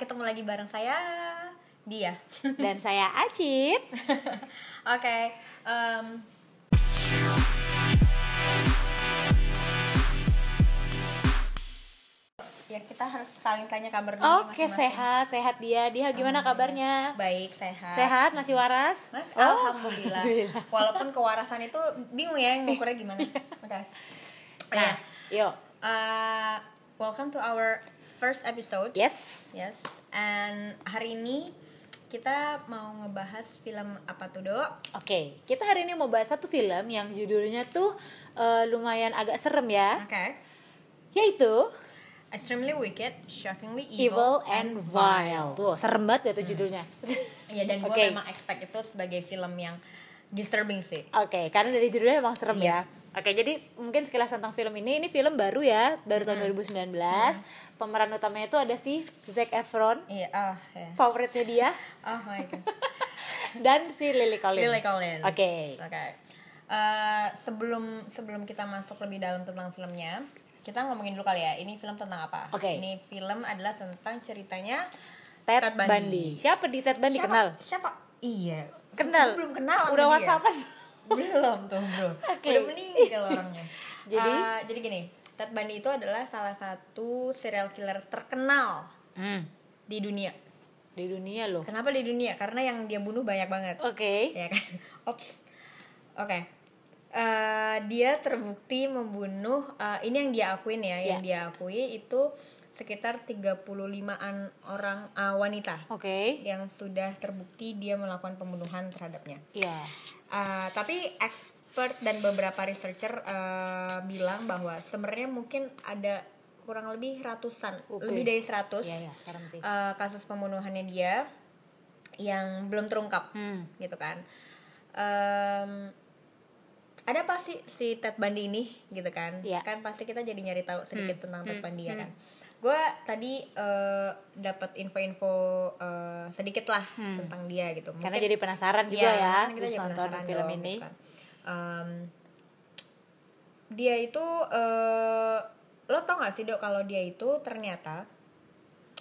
ketemu lagi bareng saya dia. Dan saya Acit. Oke, em, ya kita harus saling tanya kabar dulu Oke, masing-masing. sehat, sehat dia. Dia gimana kabarnya? Baik, sehat. Sehat, masih waras? Mas, Oh, alhamdulillah. Walaupun kewarasan itu bingung ya ngukurnya gimana. Oke. Nah, yuk. Uh, welcome to our first episode. Yes. Yes. And hari ini kita mau ngebahas film apa tuh, Dok? Oke, kita hari ini mau bahas satu film yang judulnya tuh eh, lumayan agak serem ya, Oke. yaitu Extremely Wicked, Shockingly Evil, Evil, and Vile. Tuh, serem banget ya tuh judulnya. Ya dan gue Oke. memang expect itu sebagai film yang disturbing sih. Oke, karena dari judulnya emang serem Iya. ya. Oke, jadi mungkin sekilas tentang film ini, ini film baru ya, baru tahun 2019. Pemeran utamanya itu ada si Zac Efron, Iya, ah, ya. favoritnya dia, Oh my god. dan si Lily Collins. Lily Collins. Oke. Oke. Eh, sebelum sebelum kita masuk lebih dalam tentang filmnya, kita ngomongin dulu kali ya. Ini film tentang apa? Oke. Ini film adalah tentang ceritanya Ted, Ted Bundy. Bundy. Siapa di Ted Bundy siapa? kenal? Siapa? Iya. Kenal. Gue belum kenal Udah. WhatsAppan? Belum tuh bro. Oke. Udah meninggal orangnya. Jadi? Eh, jadi gini, Ted Bundy itu adalah salah satu serial killer terkenal Hmm, di dunia. di dunia loh. Kenapa di dunia? Karena yang dia bunuh banyak banget. Oke. ya kan oke oke Eh, dia terbukti membunuh eh, ini yang dia akuin ya yang Ya. dia akui itu sekitar 35an orang eh, wanita Oke. yang sudah terbukti dia melakukan pembunuhan terhadapnya Iya. Eh, tapi expert dan beberapa researcher eh, bilang bahwa sebenarnya mungkin ada kurang lebih ratusan Oke. lebih dari 100 Iya, iya, serem sih. eh, kasus pembunuhannya dia yang belum terungkap Hmm. gitu kan Em, ada apa sih si Ted Bundy ini gitu kan Iya. kan pasti kita jadi nyari tahu sedikit Hmm, tentang Ted hmm, Bundy ya hmm. Gue tadi eh, dapat info-info eh, sedikit lah Hmm. tentang dia gitu Karena Mungkin- jadi penasaran juga Iya, ya, kan kita jadi penasaran film dong, ini. gitu kan. Em, dia itu eh, lo tau gak sih dok kalau dia itu ternyata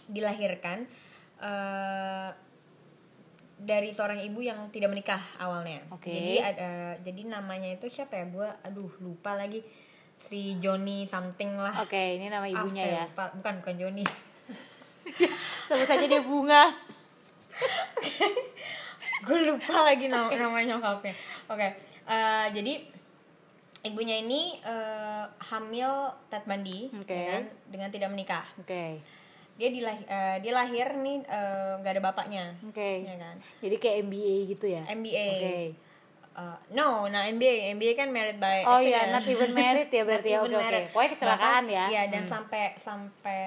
dilahirkan eh, dari seorang ibu yang tidak menikah awalnya. Oke. Jadi ada jadi namanya itu siapa ya? Gue aduh lupa lagi si Johnny something lah. Oke, ini nama ibunya Ah, ya. lupa. Bukan bukan Johnny. Sebut saja dia bunga. gue lupa lagi nama namanya nyokapnya oke eh, jadi ibunya ini eh, hamil Ted Bundy Oke. ya kan, dengan tidak menikah Oke. dia dilah eh, dia lahir nih nggak ada bapaknya Oke. ya kan Jadi kayak MBA gitu ya. MBA Oke. Eh, no nah MBA MBA kan married by Oh iya, not even married ya berarti ya. Oke, married. Pokoknya kecelakaan Bahkan, ya. Iya, dan Hmm. sampai sampai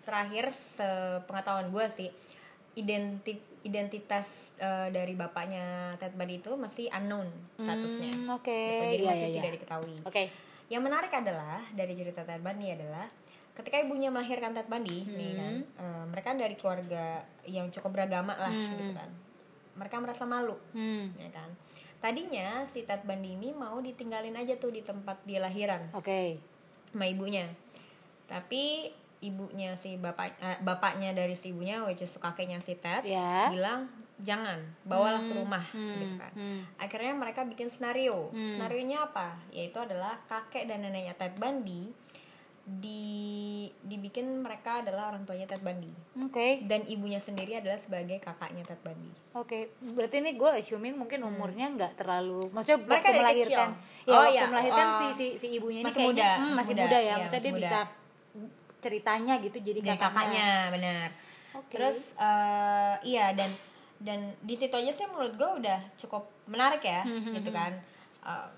terakhir sepengetahuan gue sih identik identitas eh, dari bapaknya Ted Bundy itu masih unknown statusnya. Hmm, Oke. Gitu, jadi Iya, masih iya, tidak iya. diketahui. Oke. Yang menarik adalah dari cerita Ted Bundy adalah ketika ibunya melahirkan Ted Bundy, nih kan, eh, mereka dari keluarga yang cukup beragama lah, Hmm. gitu kan. Mereka merasa malu, Hmm. ya kan. Tadinya si Ted Bundy ini mau ditinggalin aja tuh di tempat dia lahiran Oke. sama ibunya. Tapi ibunya si bapak eh, bapaknya dari si ibunya, which is kakeknya si Ted, Ya. bilang jangan bawalah ke rumah Hmm, gitu kan. hmm. Akhirnya mereka bikin skenario. Hmm. Senario nya apa? Yaitu adalah kakek dan neneknya Ted Bundy di dibikin mereka adalah orang tuanya Ted Bundy Oke. dan ibunya sendiri adalah sebagai kakaknya Ted Bundy. Oke, berarti ini gue assuming mungkin umurnya nggak terlalu, maksudnya Hmm. Mereka waktu melahirkan, kecil. ya Oh, waktu iya, melahirkan uh, si si si ibunya ini masih kayaknya muda, hmm, masih muda, muda, ya, iya, maksudnya masih dia muda. bisa ceritanya gitu jadi Jadi kakaknya, benar. Oke. Terus eh, iya dan dan di situ aja sih menurut gue udah cukup menarik ya Hmm, gitu kan. Eh,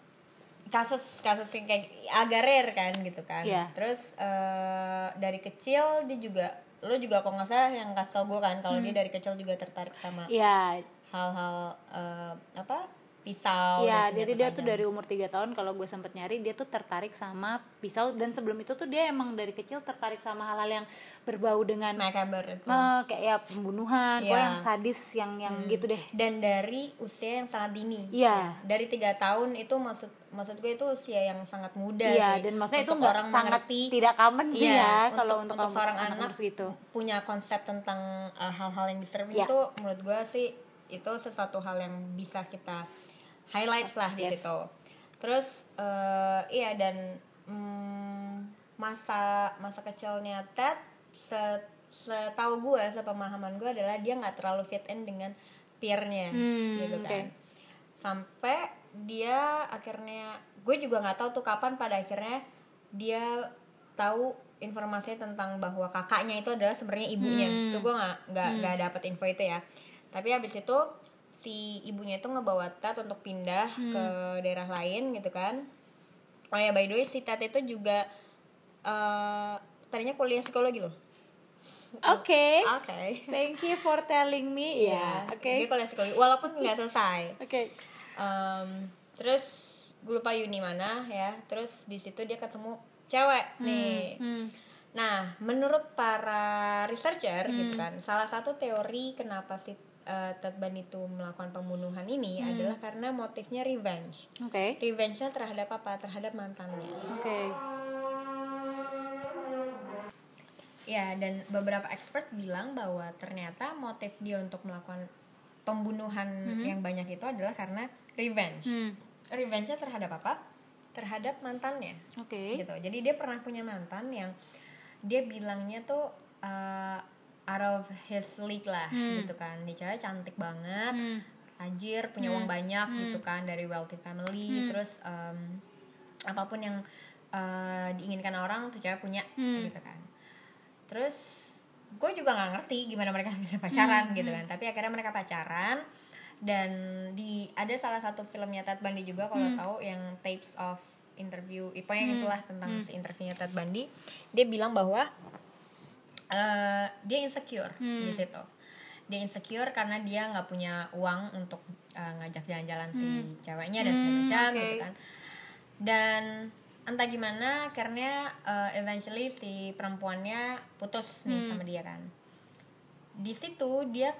kasus kasus yang kayak agak rare kan gitu kan. Iya. Terus eh, dari kecil dia juga lo juga kalau nggak salah yang kasih tau gue kan kalau dia Hmm. dari kecil juga tertarik sama ya hal-hal eh, apa pisau Iya, dan jadi dia tuh dari umur 3 tahun kalau gue sempet nyari dia tuh tertarik sama pisau dan sebelum itu tuh dia emang dari kecil tertarik sama hal-hal yang berbau dengan macabre itu. eh, kayak ya pembunuhan, pokoknya yang sadis yang yang gitu deh. dan dari usia yang sangat dini Iya. dari tiga tahun itu maksud maksud gue itu usia yang sangat muda Iya, sih. dan maksudnya itu Untuk nggak orang sangat mengerti tidak common sih Iya, ya untuk- kalau untuk, untuk seorang anak, anak segitu. punya konsep tentang uh, hal-hal yang disturbing Iya. itu menurut gue sih itu sesuatu hal yang bisa kita highlights lah di Yes. situ terus uh, iya dan mm, masa masa kecilnya Ted se setahu gue sepemahaman gue adalah dia nggak terlalu fit in dengan peernya Hmm, gitu kan oke. sampai dia akhirnya gue juga nggak tahu tuh kapan pada akhirnya dia tahu informasi tentang bahwa kakaknya itu adalah sebenarnya ibunya Hmm. tuh gue nggak nggak nggak dapet info itu ya tapi habis itu si ibunya itu ngebawa Ted untuk pindah Hmm. ke daerah lain gitu kan oh ya by the way si Ted itu juga eh tadinya kuliah psikologi loh Oke. oke Thank you for telling me. Iya, Ya, oke. dia kuliah psikologi walaupun nggak selesai Oke. Em, terus gue lupa uni mana ya terus di situ dia ketemu cewek nih Hmm. nah menurut para researcher gitu kan salah satu teori kenapa si eh, Ted Bundy itu melakukan pembunuhan ini adalah karena motifnya revenge Oke. revenge-nya terhadap apa terhadap mantannya Oke. ya dan beberapa expert bilang bahwa ternyata motif dia untuk melakukan pembunuhan yang banyak itu adalah karena revenge Hmm. revenge-nya terhadap apa? Terhadap mantannya. Oke. Gitu. Jadi dia pernah punya mantan yang dia bilangnya tuh uh, out of his league lah gitu kan. Dia cewek cantik banget, Hmm. tajir, punya uang banyak gitu kan dari wealthy family, terus um, apa pun yang uh, diinginkan orang tuh cewek punya gitu kan. Terus gue juga nggak ngerti gimana mereka bisa pacaran gitu kan. Tapi akhirnya mereka pacaran dan di ada salah satu filmnya Ted Bundy juga kalau tahu yang tapes of interview. Itu yang itulah tentang si interviewnya Ted Bundy. Dia bilang bahwa eh, dia insecure di situ. Dia insecure karena dia nggak punya uang untuk eh, ngajak jalan-jalan si ceweknya dan segala macam oke. gitu kan. Dan entah gimana akhirnya eh, eventually si perempuannya putus nih sama dia kan. Di situ dia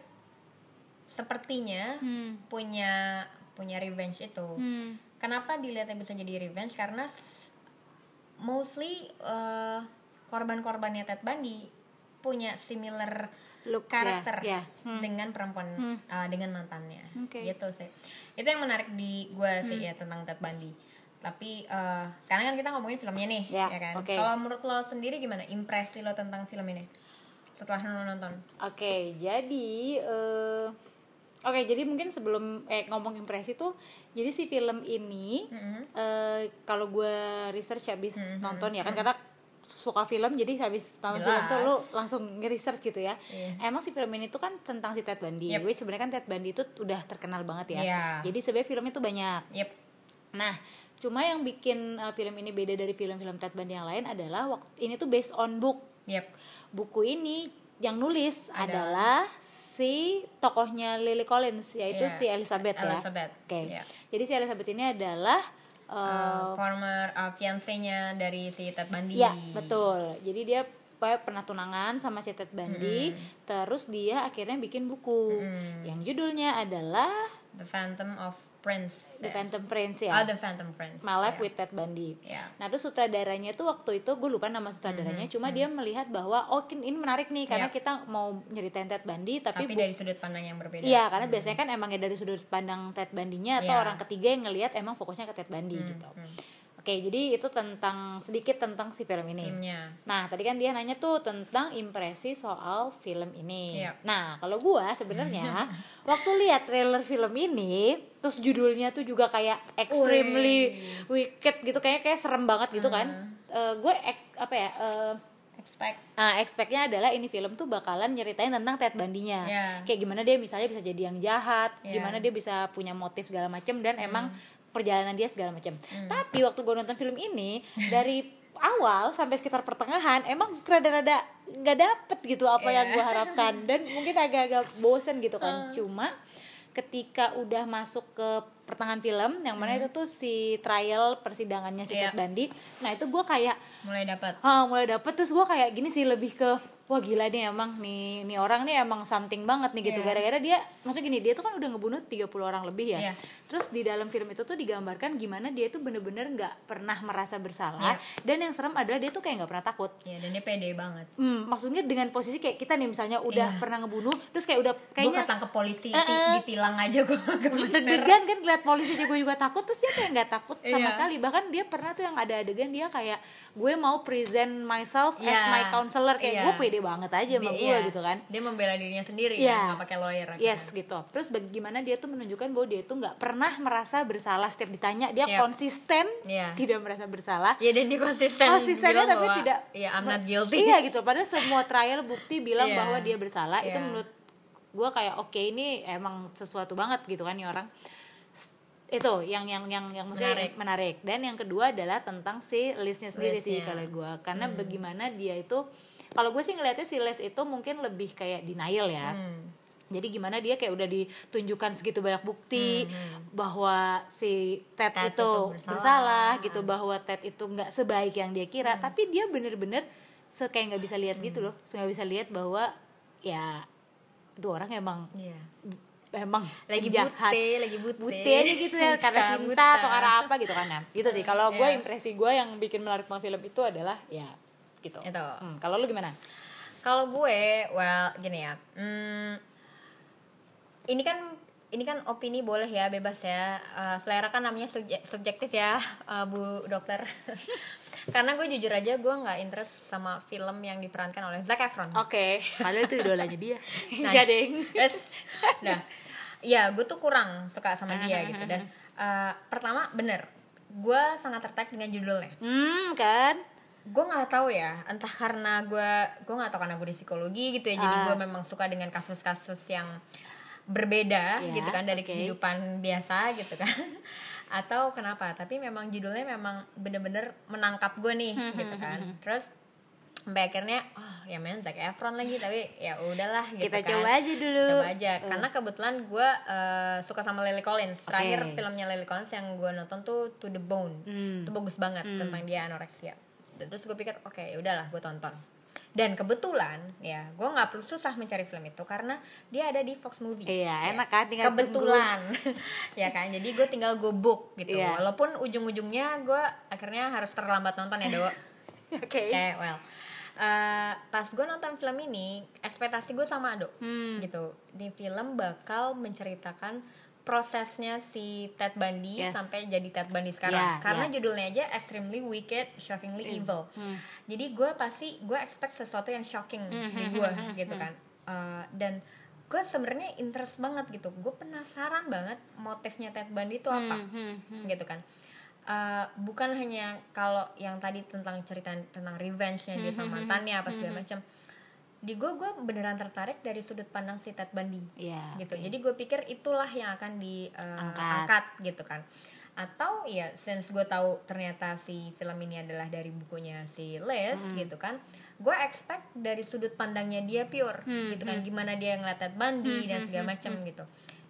sepertinya Hmm. punya punya revenge itu. Hmm. kenapa dilihatnya bisa jadi revenge? Karena mostly eh, korban-korbannya Ted Bundy punya similar Looks, karakter ya, ya. dengan perempuan eh, dengan mantannya. Oke. gitu sih. Itu yang menarik di gue sih ya tentang Ted Bundy. Tapi eh, sekarang kan kita ngomongin filmnya nih Ya, ya kan? oke. kalau menurut lo sendiri gimana impresi lo tentang film ini? Setelah lo nonton. Oke, jadi eh Oke, jadi mungkin sebelum eh ngomong impresi tuh, jadi si film ini Mm-mm. eh kalau gue research habis nonton ya kan karena suka film jadi habis nonton film tuh lu langsung nge-research gitu ya. Iya. Emang si film ini tuh kan tentang si Ted Bundy. Yep. Which sebenarnya kan Ted Bundy itu udah terkenal banget ya. Iya. Jadi sebenarnya filmnya tuh banyak. yep Nah, cuma yang bikin uh, film ini beda dari film-film Ted Bundy yang lain adalah waktu ini tuh based on book. yep Buku ini yang nulis Ada. adalah si tokohnya Lily Collins yaitu Iya, si Elizabeth, ya. Elizabeth, Oke. iya. Jadi si Elizabeth ini adalah uh, Uh, former uh, fiancé-nya dari si Ted Bundy. Ya betul. Jadi dia pernah tunangan sama si Ted Bundy, terus dia akhirnya bikin buku. Yang judulnya adalah The Phantom of Prince The ya. Phantom Prince ya. Oh, The Phantom Prince My Life ya. with Ted Bundy. Ya. Nah, terus sutradaranya tuh waktu itu gue lupa nama sutradaranya, cuma dia melihat bahwa oh ini menarik nih karena Ya. kita mau nyeritain Ted Bundy tapi, tapi bu- dari sudut pandang yang berbeda Iya, karena biasanya kan emang ya dari sudut pandang Ted Bundy-nya atau Iya. orang ketiga yang ngelihat emang fokusnya ke Ted Bundy gitu. Oke, jadi itu tentang sedikit tentang si film ini. filmnya Nah, tadi kan dia nanya tuh tentang impresi soal film ini. Iya. Nah, kalau gua sebenarnya waktu lihat trailer film ini, terus judulnya tuh juga kayak extremely wicked gitu, kayaknya kayak serem banget gitu kan. Eh, gue ek- apa ya? eh, expect Nah, expect-nya adalah ini film tuh bakalan nyeritain tentang Ted Bundy-nya. Iya. Kayak gimana dia misalnya bisa jadi yang jahat, Iya. gimana dia bisa punya motif segala macem dan emang perjalanan dia segala macem. Hmm. Tapi waktu gue nonton film ini dari awal sampai sekitar pertengahan emang rada-rada nggak dapet gitu apa Iya. yang gue harapkan dan mungkin agak-agak bosen gitu Hmm. kan. Cuma ketika udah masuk ke pertengahan film yang mana itu tuh si trial persidangannya si Iya. Ted Bundy nah itu gue kayak mulai dapat ah mulai dapet terus gue kayak gini sih lebih ke wah gila nih emang nih nih orang nih emang something banget nih gitu Iya. gara-gara dia maksudnya gini dia tuh kan udah ngebunuh 30 orang lebih ya Iya. terus di dalam film itu tuh digambarkan gimana dia tuh bener-bener nggak pernah merasa bersalah Iya. dan yang serem adalah dia tuh kayak nggak pernah takut ya dan dia pede banget Hmm, maksudnya dengan posisi kayak kita nih misalnya udah Iya. pernah ngebunuh terus kayak udah gue kayaknya ketangkep polisi ti- eh. ditilang aja gue deg-degan kan ngeliat polisi juga juga takut terus dia kayak nggak takut sama Iya. sekali bahkan dia pernah tuh yang ada adegan dia kayak gue mau present myself as Iya. my counselor kayak Iya. gue pede banget aja sama gue Iya. gitu kan dia membela dirinya sendiri Iya. ya nggak pakai lawyer yes gitu terus bagaimana dia tuh menunjukkan bahwa dia tuh nggak pernah merasa bersalah setiap ditanya dia Iya. konsisten Iya. tidak merasa bersalah ya dan dia konsisten konsistennya tapi bahwa, tidak ya I'm not guilty iya gitu padahal semua trial bukti bilang Iya. bahwa dia bersalah itu Iya. menurut gue kayak oke ini emang sesuatu banget gitu kan nih orang itu yang yang yang yang Menarik. menarik. dan yang kedua adalah tentang si listnya sendiri sih Listnya. kalau gue karena Hmm. bagaimana dia itu kalau gue sih ngeliatnya si les itu mungkin lebih kayak denial ya Hmm. jadi gimana dia kayak udah ditunjukkan segitu banyak bukti Hmm, hmm. bahwa si Ted, Ted itu, itu bersalah. bersalah. gitu bahwa Ted itu nggak sebaik yang dia kira Hmm. tapi dia bener-bener se kayak nggak bisa lihat gitu loh nggak bisa lihat bahwa ya itu orang emang Iya. emang lagi jahat bute lagi bute bute aja gitu ya karena cinta buta. atau karena apa gitu kan ya gitu sih kalau gue Iya. impresi gue yang bikin menarik film itu adalah ya gitu Itu. Hmm, kalau lu gimana Kalau gue, well gini ya. Hmm, ini kan ini kan opini boleh ya, bebas ya. Eh, selera kan namanya subje- subjektif ya, eh, Bu Dokter. Karena gue jujur aja gue nggak interest sama film yang diperankan oleh Zac Efron. oke padahal itu idolanya dia Nah, Gak deng Yes. Nah, ya gue tuh kurang suka sama dia gitu. Dan eh, pertama bener, gue sangat tertarik dengan judulnya. hmm kan gue nggak tahu ya entah karena gue gue nggak tahu karena gue di psikologi gitu ya jadi Ah. gue memang suka dengan kasus-kasus yang berbeda Ya, gitu kan dari oke. kehidupan biasa gitu kan atau kenapa tapi memang judulnya memang bener-bener menangkap gue nih Hmm, gitu kan terus sampai akhirnya oh ya men Zac Efron lagi tapi ya udahlah gitu kita kan coba aja dulu coba aja Eh. karena kebetulan gue eh, suka sama Lily Collins terakhir Oke. filmnya Lily Collins yang gue nonton tuh To the Bone Hmm. itu bagus banget Hmm. tentang dia anoreksia terus gue pikir oke ya udahlah gue tonton. Dan kebetulan ya gue nggak perlu susah mencari film itu karena dia ada di Fox Movie. Iya, Ya, enak kan, tinggal kebetulan. Ya kan jadi gue tinggal go book gitu. Iya. walaupun ujung-ujungnya gue akhirnya harus terlambat nonton ya do. Oke. Kayak well. Eh, pas gue nonton film ini ekspektasi gue sama do. Hmm. gitu. Di film bakal menceritakan prosesnya si Ted Bundy Yes. sampai jadi Ted Bundy sekarang. Ya, karena ya. judulnya aja extremely wicked shockingly evil. Hmm. jadi gue pasti gue expect sesuatu yang shocking Hmm, di gue hmm, hmm, gitu kan. Eh, dan gue sebenarnya interest banget gitu. Gue penasaran banget motifnya Ted Bundy itu apa Hmm, hmm, hmm. gitu kan. Eh, bukan hanya kalau yang tadi tentang cerita tentang revenge-nya dia Hmm, sama mantannya apa segala macam di gue gue beneran tertarik dari sudut pandang si Ted Bundy Iya, gitu oke. jadi gue pikir itulah yang akan diangkat Angkat. gitu kan atau ya since gue tahu ternyata si film ini adalah dari bukunya si Les Hmm. gitu kan gue expect dari sudut pandangnya dia pure Hmm, gitu kan hmm. gimana dia ngeliat Ted Bundy Hmm, dan hmm, segala hmm, macam gitu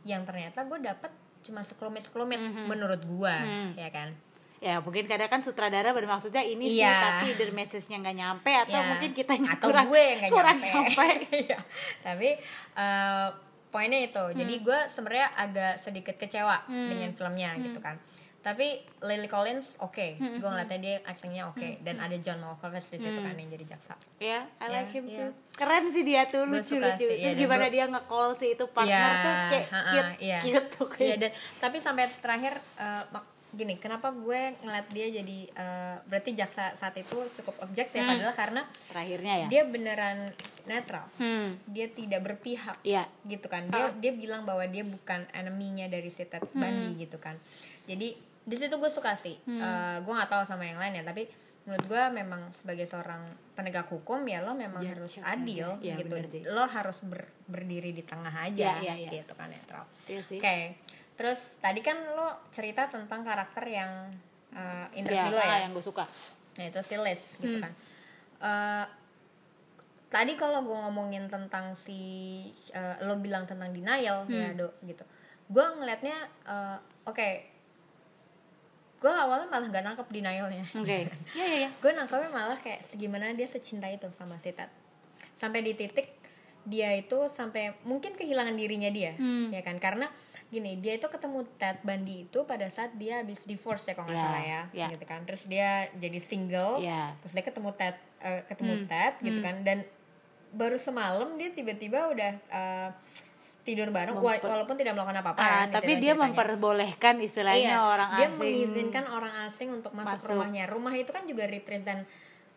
yang ternyata gue dapet cuma sekelumit sekelumit Hmm, hmm. menurut gue Hmm. ya kan ya mungkin kadang kan sutradara bermaksudnya ini sih Iya. tapi the message-nya nggak nyampe atau Ya. mungkin kita atau kurang, gue yang nggak kurang nyampe, nyampe. Iya. tapi eh, poinnya itu. Jadi gue sebenarnya agak sedikit kecewa Hmm. dengan filmnya gitu kan. Tapi Lily Collins oke. Hmm, gue ngeliatnya dia actingnya oke. Dan ada John Malkovich di situ kan yang jadi jaksa. Ya I like Ya, him ya. too. Keren sih dia tuh lucu lucu. sih, terus iya, gimana gue- dia nge-call si itu partner Iya, tuh kayak ha-ha, cute iya. cute tuh Iya kayak dan tapi sampai terakhir eh, mak- gini kenapa gue ngeliat dia jadi eh, berarti jaksa saat itu cukup objektif Hmm. adalah karena terakhirnya ya? dia beneran netral. Hmm. Dia tidak berpihak Iya. gitu kan. Dia dia bilang bahwa dia bukan enemy-nya dari si Ted Bundy gitu kan. Jadi di situ gue suka sih. Eh, gue nggak tahu sama yang lain ya tapi menurut gue memang sebagai seorang penegak hukum ya lo memang Ya, harus adil. Ya, gitu. lo harus ber- berdiri di tengah aja Ya, ya, ya. gitu kan netral. Sih. Oke terus tadi kan lo cerita tentang karakter yang uh, interest ya, di lo ah, ya yang gue suka Nah itu si Les gitu Hmm. kan. Eh, tadi kalau gue ngomongin tentang si eh, lo bilang tentang denial ya Hmm. dok gitu. gue ngelihatnya eh, oke gue awalnya malah gak nangkep denialnya oke ya ya ya gue nangkepnya malah kayak segimana dia secinta itu sama si Ted sampai di titik dia itu sampai mungkin kehilangan dirinya dia Hmm. ya kan karena gini dia itu ketemu Ted Bundy itu pada saat dia habis divorce ya kalau nggak Ya, salah ya ya. gitu kan terus dia jadi single Ya. terus dia ketemu Ted eh, ketemu Hmm. Ted gitu Hmm. kan dan baru semalam dia tiba-tiba udah eh, tidur bareng Memper- walaupun tidak melakukan apa-apa Ah, kan, tapi istilah dia ceritanya. memperbolehkan istilahnya Iya, orang dia asing mengizinkan orang asing untuk masuk, Masuk. rumahnya rumah itu kan juga represent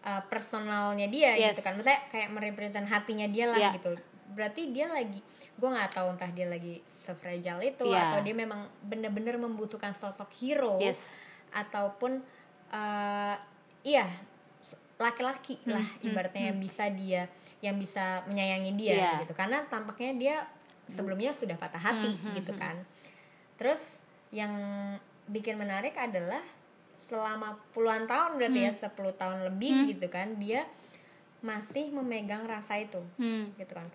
uh, personalnya dia Yes. gitu kan maksudnya kayak merepresent hatinya dia lah Iya. gitu berarti dia lagi gue nggak tahu entah dia lagi sefragile itu Iya. atau dia memang bener-bener membutuhkan sosok hero yes ataupun uh, iya laki-laki Hmm, lah hmm, ibaratnya yang bisa dia yang bisa menyayangi dia Iya. gitu karena tampaknya dia sebelumnya sudah patah hati Hmm, hmm, gitu hmm. kan terus yang bikin menarik adalah selama puluhan tahun berarti ya 10 tahun lebih Hmm. gitu kan dia masih memegang rasa itu hmm. gitu kan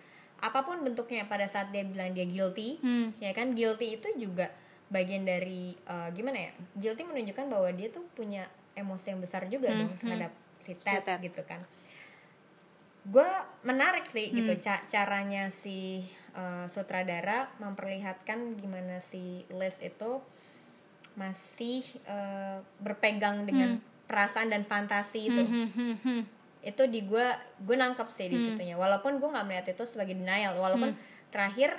apa pun bentuknya pada saat dia bilang dia guilty Hmm. ya kan guilty itu juga bagian dari uh, gimana ya guilty menunjukkan bahwa dia tuh punya emosi yang besar juga Hmm, dong hmm. terhadap si Si Ted, Ted. gitu kan gue menarik sih gitu Hmm. ca- caranya si uh, sutradara memperlihatkan gimana si Liz itu masih uh, berpegang dengan perasaan dan fantasi itu Hmm, hmm, hmm, hmm. Itu di gue gue nangkep sih di Hmm. situnya walaupun gue nggak melihat itu sebagai denial walaupun terakhir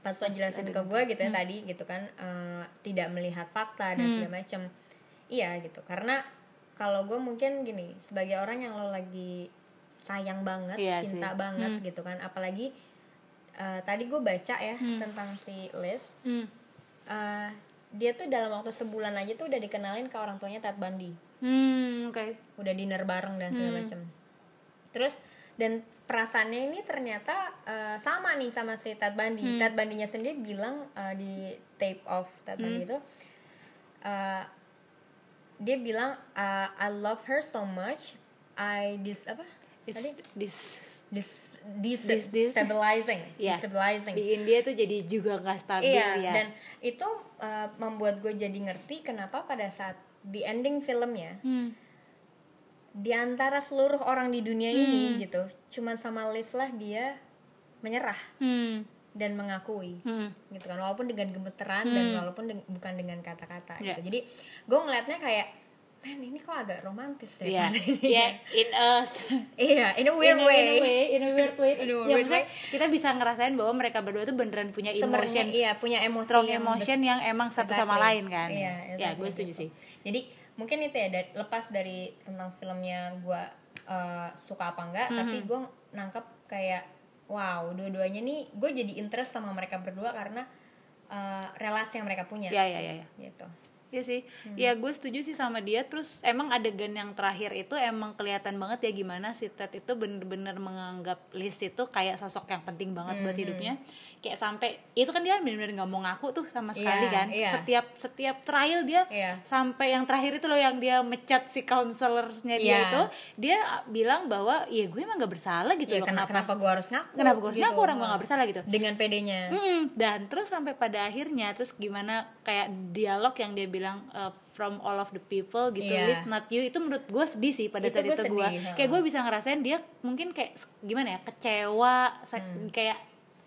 pas lo jelasin ke gue gitu ya tadi gitu kan eh, tidak melihat fakta dan Hmm. segala macam iya gitu karena kalau gue mungkin gini sebagai orang yang lo lagi sayang banget Iya cinta sih. banget Hmm. gitu kan apalagi eh, tadi gue baca ya Hmm. tentang si Liz Hmm. eh, dia tuh dalam waktu sebulan aja tuh udah dikenalin ke orang tuanya Ted Bundy Hmm, oke udah dinner bareng dan segala Hmm. macam terus dan perasaannya ini ternyata eh, sama nih sama si Ted Bundy Hmm. Ted Bundy-nya sendiri bilang eh, di tape of Bundy Hmm. itu eh, dia bilang eh, I love her so much I dis apa It's tadi this dis dis, Dis- dis- destabilizing Iya. destabilizing di India tuh jadi juga nggak stabil Iya, ya dan itu uh, membuat gue jadi ngerti kenapa pada saat di ending filmnya Hmm. di antara seluruh orang di dunia Hmm. ini gitu, cuman sama Liz lah dia menyerah Hmm. dan mengakui Hmm. gitu kan, walaupun dengan gemeteran Hmm. dan walaupun deng- bukan dengan kata-kata Iya. gitu. Jadi gue ngelihatnya kayak, man ini kok agak romantis ya. iya, in us. Iya, in a weird in a, way. in a way, in a weird way. In a ya, weird maksudnya way. kita bisa ngerasain bahwa mereka berdua tuh beneran punya Sebenarnya emotion, iya punya emosi strong yang emotion yang emang satu sama Exactly. lain kan. Iya, ya, exactly gue setuju sih. Jadi mungkin itu ya dari, lepas dari tentang filmnya gue uh, suka apa enggak, Mhm. tapi gue nangkep kayak wow dua-duanya nih gue jadi interest sama mereka berdua karena uh, relasi yang mereka punya. Iya, iya, iya, Gitu. Iya sih, Hmm. ya gue setuju sih sama dia. Terus emang adegan yang terakhir itu emang kelihatan banget ya gimana si Ted itu bener-bener menganggap Liz itu kayak sosok yang penting banget buat Mhm. hidupnya. Kayak sampai itu kan dia bener-bener nggak mau ngaku tuh sama sekali Iya, kan. iya. Setiap setiap trial dia Iya. sampai yang terakhir itu loh yang dia mecat si counselornya dia Iya. itu, dia bilang bahwa ya gue emang gak bersalah gitu Ya, loh. kenapa, kenapa gue harus ngaku? kenapa gue harus gitu. ngaku orang gue gak bersalah gitu. Dengan pedenya. Mm, dan terus sampai pada akhirnya terus gimana kayak dialog yang dia bilang uh, from all of the people gitu Iya. list not you itu menurut gue sedih sih pada Itu saat itu gue kayak gue bisa ngerasain dia mungkin kayak gimana ya kecewa Hmm. kayak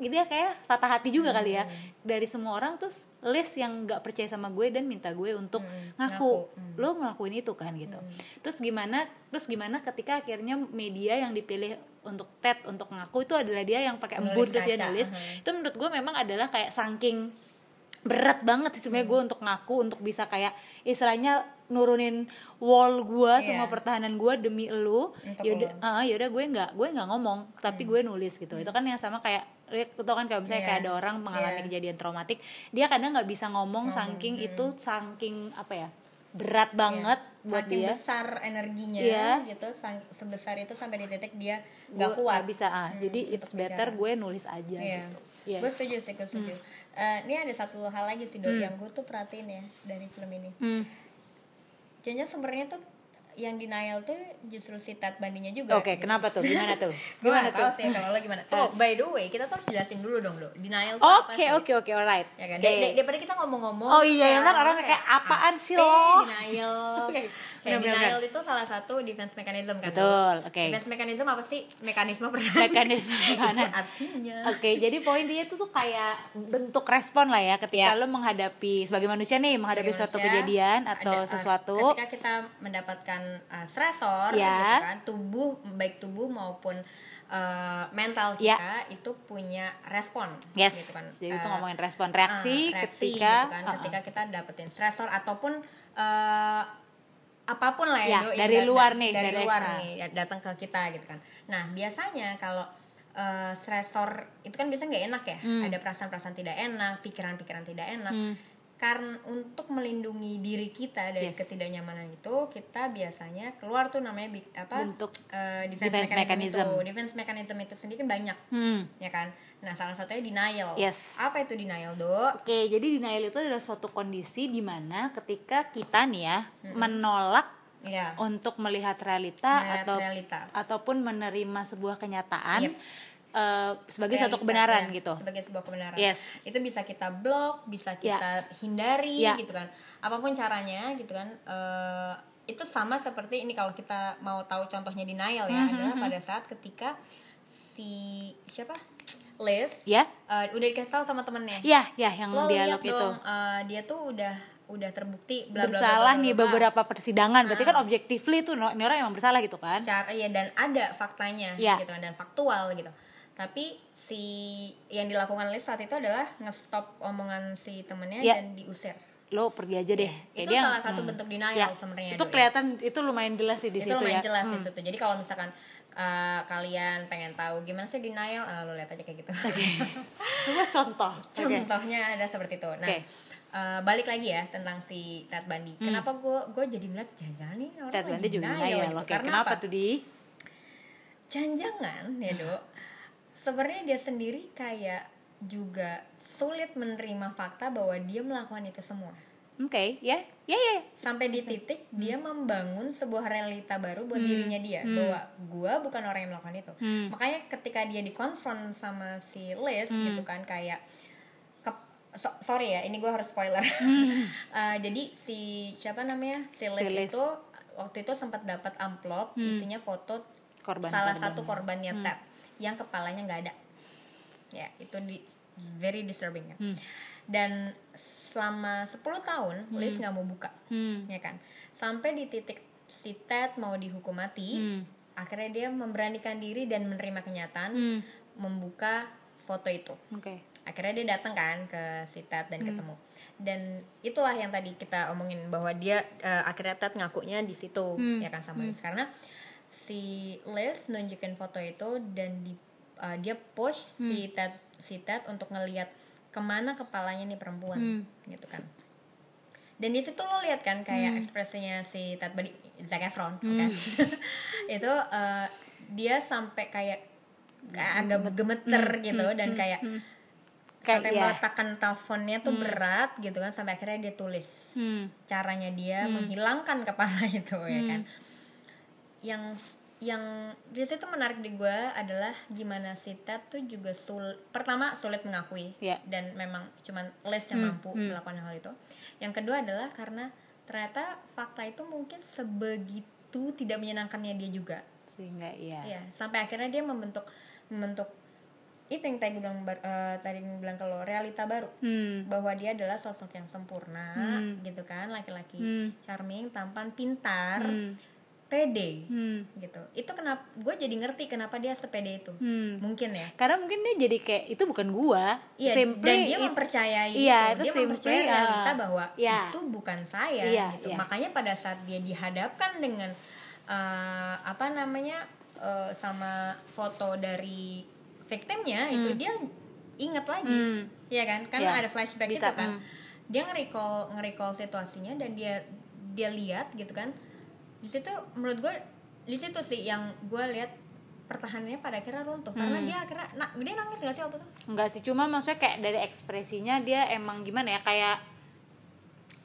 gitu ya kayak patah hati juga kali ya dari semua orang terus list yang nggak percaya sama gue dan minta gue untuk Hmm, ngaku, ngaku. Hmm. lo ngelakuin itu kan gitu terus gimana terus gimana ketika akhirnya media yang dipilih untuk Ted untuk ngaku itu adalah dia yang pakai embun terus dia nulis uh-huh. itu menurut gue memang adalah kayak saking berat banget sih sebenarnya gue untuk ngaku untuk bisa kayak istilahnya nurunin wall gue Iya. semua pertahanan gue demi lu yaudah lu. ah yaudah gue nggak gue nggak ngomong tapi gue nulis gitu itu kan yang sama kayak itu kan kayak misalnya Iya. kayak ada orang mengalami Iya. kejadian traumatik dia kadang nggak bisa ngomong Ngomong, saking hmm. itu saking apa ya berat banget Iya. buat Saking dia besar energinya Iya. gitu sang- sebesar itu sampai di titik dia nggak kuat nggak bisa ah Hmm, jadi it's better bicara. gue nulis aja Iya. gitu Iya. Gue setuju sih, gue setuju. Eh, ini ada satu hal lagi sih, Dok, yang gue tuh perhatiin ya dari film ini. Hmm. Jadinya sumbernya tuh yang denial tuh justru si Ted Bundy-nya juga. Oke, gitu. kenapa tuh? Gimana tuh? Gimana tuh? tahu sih kalau lo gimana. Tuh, by the way, kita tuh harus jelasin dulu dong, lo. Denial tuh apa Oke, oke, oke, alright. Ya kan? Dar- daripada kita ngomong-ngomong Oh iya, yang sekarang orang tuh kayak, apaan sih "Eh, lo?" Denial. Kayak benar-benar. denial itu salah satu defense mechanism kan. Betul, oke. Defense mechanism apa sih? Mekanisme pertahanan. Mekanisme pertahanan. artinya. Oke, jadi poin dia itu tuh kayak bentuk respon lah ya ketika Ya. lo menghadapi sebagai manusia nih menghadapi Sebagai suatu manusia, kejadian atau ada, sesuatu. ketika kita mendapatkan uh, stresor Ya. gitu kan tubuh baik tubuh maupun uh, mental Ya. kita itu punya respon Yes, gitu kan jadi itu Uh, ngomongin respon reaksi, uh, reaksi ketika gitu kan, uh-uh. ketika kita dapetin stresor ataupun uh, apa pun lah Ya, ya, dari luar nih, dari, dari- luar ah. nih ya, datang ke kita gitu kan nah biasanya kalau uh, stresor itu kan biasanya nggak enak ya Hmm. ada perasaan-perasaan tidak enak pikiran-pikiran tidak enak Hmm. Karena untuk melindungi diri kita dari Yes. ketidaknyamanan itu kita biasanya keluar tuh namanya apa Bentuk eh, defense, defense mechanism, mechanism. itu defense mechanism itu sendiri kan banyak Hmm. ya kan nah salah satunya denial Yes. apa itu denial dok Oke, jadi denial itu adalah suatu kondisi di mana ketika kita nih ya menolak ya untuk melihat realita Melihat atau realita. ataupun menerima sebuah kenyataan Yep. Eh, sebagai Realita, kebenaran ya, gitu. sebagai sebuah kebenaran Yes. itu bisa kita blok bisa Ya. kita hindari Ya. gitu kan apa pun caranya gitu kan eh, itu sama seperti ini kalau kita mau tahu contohnya denial ya Mhm, adalah pada saat ketika si siapa Liz Ya, eh, udah dikasih tahu sama temennya ya, ya yang lo dialog lihat itu. dong eh, dia tuh udah udah terbukti bla, bla, bla, bla, bersalah bla, nih beberapa persidangan berarti Ah. kan objectively tuh no- ini orang emang bersalah gitu kan secara ya dan ada faktanya Ya. gitu kan dan faktual gitu tapi si yang dilakukan Liz saat itu adalah ngestop omongan si temennya Ya. dan diusir. Lo pergi aja deh. Kayak itu dia- salah satu hmm. bentuk denial Ya, sebenarnya itu kelihatan itu lumayan jelas sih di itu situ lumayan ya jelas di Hmm. situ. Jadi kalau misalkan uh, kalian pengen tahu gimana sih denial uh, lo lihat aja kayak gitu. Coba contoh. Contohnya ada seperti itu. Nah Oke. uh, balik lagi ya tentang si Ted Bundy. Kenapa gue gue jadi melihat jangan-jangan nih orang Ted Bundy juga denial gitu. oke. Karena kenapa apa? tuh di? Jangan-jangan ya dok sebenarnya dia sendiri kayak juga sulit menerima fakta bahwa dia melakukan itu semua oke ya ya ya sampai di titik dia membangun sebuah realita baru buat Hmm. dirinya dia Hmm. bahwa gua bukan orang yang melakukan itu Hmm. makanya ketika dia dikonfront sama si Liz Hmm. gitu kan kayak ke- so- sorry ya ini gua harus spoiler Eh, jadi si siapa namanya si Si Liz, Liz. itu waktu itu sempat dapat amplop Hmm. isinya foto korban salah korban. satu korbannya Hmm. Ted yang kepalanya nggak ada ya itu di very disturbing ya Hmm. dan selama 10 tahun Liz nggak mau buka hmm. ya kan sampai di titik si Ted mau dihukum mati Hmm. akhirnya dia memberanikan diri dan menerima kenyataan Hmm. membuka foto itu oke akhirnya dia datang kan ke si Ted dan Hmm. ketemu dan itulah yang tadi kita omongin bahwa dia eh, akhirnya Ted ngakunya di situ Hmm. ya kan sama Liz karena si Liz nunjukin foto itu dan di eh, dia push Hmm. si Ted si Ted untuk ngelihat ke mana kepalanya nih perempuan Hmm. gitu kan dan di situ lo lihat kan kayak ekspresinya si Ted Bundy Zac Efron Hmm. kan itu eh, dia sampai kayak kayak agak gemeter gitu dan kayak Hmm. Kayak, sampai iya. meletakkan teleponnya tuh berat gitu kan sampai akhirnya dia tulis Hmm. caranya dia menghilangkan kepala itu ya Hmm. kan yang yang di situ menarik di gue adalah gimana si Ted tuh juga sul pertama sulit mengakui Ya. dan memang cuman Les yang Hmm, mampu hmm. melakukan hal itu yang kedua adalah karena ternyata fakta itu mungkin sebegitu tidak menyenangkannya dia juga sehingga iya ya sampai akhirnya dia membentuk membentuk itu yang tadi gue bilang eh, tadi gue bilang kalau realita baru hmm. bahwa dia adalah sosok yang sempurna Hmm. gitu kan laki-laki Hmm. charming tampan pintar Hmm. Pede Hmm. gitu itu kenapa gue jadi ngerti kenapa dia sepede itu Hmm. mungkin ya karena mungkin dia jadi kayak itu bukan gua Iya, Simply dan dia it- mempercayai iya, itu. itu Dia simply, mempercayai realita uh, bahwa iya. itu bukan saya Iya, gitu. iya. Makanya pada saat dia dihadapkan dengan uh, apa namanya uh, sama foto dari victimnya itu dia ingat lagi. Hmm. Iya kan? Karena Iya, ada flashback bisa, itu kan. hmm. Dia nge-recall nge-recall situasinya dan dia dia lihat gitu kan. Di situ menurut gue di situ sih yang gue lihat pertahanannya pada akhirnya runtuh karena Hmm. dia akhirnya nah, dia nangis gak sih waktu itu? Enggak sih, cuma maksudnya kayak dari ekspresinya dia emang gimana ya kayak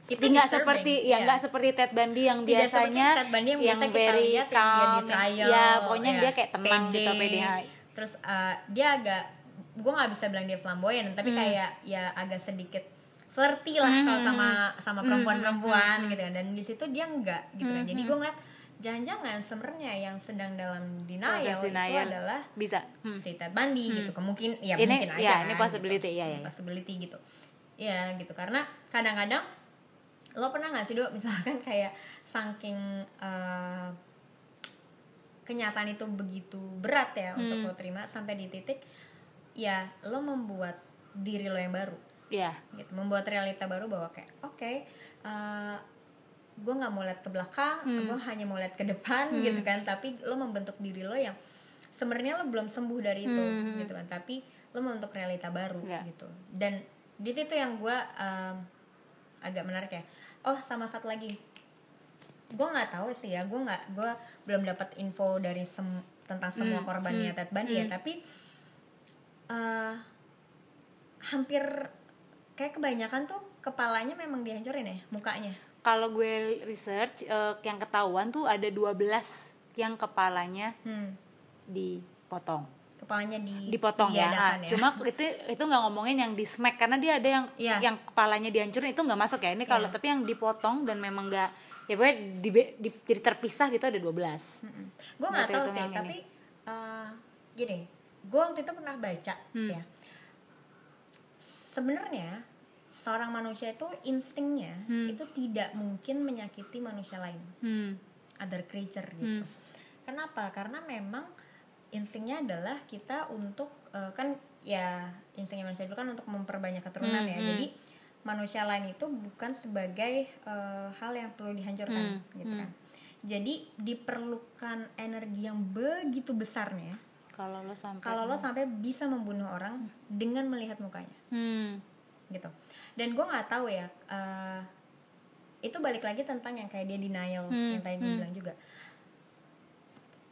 Itu nggak seperti ya iya. nggak seperti Ted Bundy yang Tidak biasanya Ted Bundy yang biasa kita very lihat yang dia di calm, trial, ya pokoknya ya, dia kayak tenang pede. gitu pede terus uh, dia agak gue nggak bisa bilang dia flamboyan tapi Hmm. kayak ya agak sedikit flirty lah kalau sama sama perempuan-perempuan Hmm. gitu kan dan di situ dia enggak gitu kan jadi gue ngeliat jangan-jangan sebenarnya yang sedang dalam denial, Proses itu denial. adalah bisa Hmm. si Ted Bundy gitu kemungkin ya Ini- mungkin aja ya, kan, ini possibility, gitu. iya, iya. possibility gitu ya gitu karena kadang-kadang lo pernah nggak sih dok misalkan kayak saking uh, kenyataan itu begitu berat ya untuk Hmm. lo terima sampai di titik ya lo membuat diri lo yang baru ya gitu membuat realita baru bahwa kayak oke gue nggak mau lihat ke belakang Hmm. gue hanya mau lihat ke depan gitu kan. Tapi lo membentuk diri lo yang sebenarnya lo belum sembuh dari itu Hmm. gitu kan. Tapi lo membentuk realita baru Ya. gitu. Dan di situ yang gue um, agak menarik ya. Oh sama satu lagi. Gue nggak tahu sih ya gue nggak gue belum dapat info dari sem- tentang semua Hmm. korbannya Ted Bundy ya. Tapi uh, hampir kayak kebanyakan tuh kepalanya memang dihancurin ya mukanya kalau gue research eh, yang ketahuan tuh ada 12 yang kepalanya hmm. dipotong kepalanya di dipotong ya. Ah, Cuma itu itu nggak ngomongin yang di smack karena dia ada yang Iya. yang kepalanya dihancurin itu nggak masuk ya. Ini kalau Iya. tapi yang dipotong dan memang nggak ya pokoknya di, di- jadi terpisah gitu ada 12. gue nggak Berarti tahu sih tapi uh, gini gue waktu itu pernah baca Hmm. ya sebenarnya seorang manusia itu instingnya Hmm. itu tidak mungkin menyakiti manusia lain Hmm. other creature gitu. Kenapa? Karena memang instingnya adalah kita untuk eh, kan ya instingnya manusia itu kan untuk memperbanyak keturunan Hmm, ya. hmm. Jadi manusia lain itu bukan sebagai eh, hal yang perlu dihancurkan Hmm, gitu kan. Jadi diperlukan energi yang begitu besarnya Kalau lo sampai kalau lo sampai bisa membunuh orang dengan melihat mukanya. Hmm. gitu. Dan gue nggak tahu ya eh, itu balik lagi tentang yang kayak dia denial Hmm, yang tadi gue bilang juga.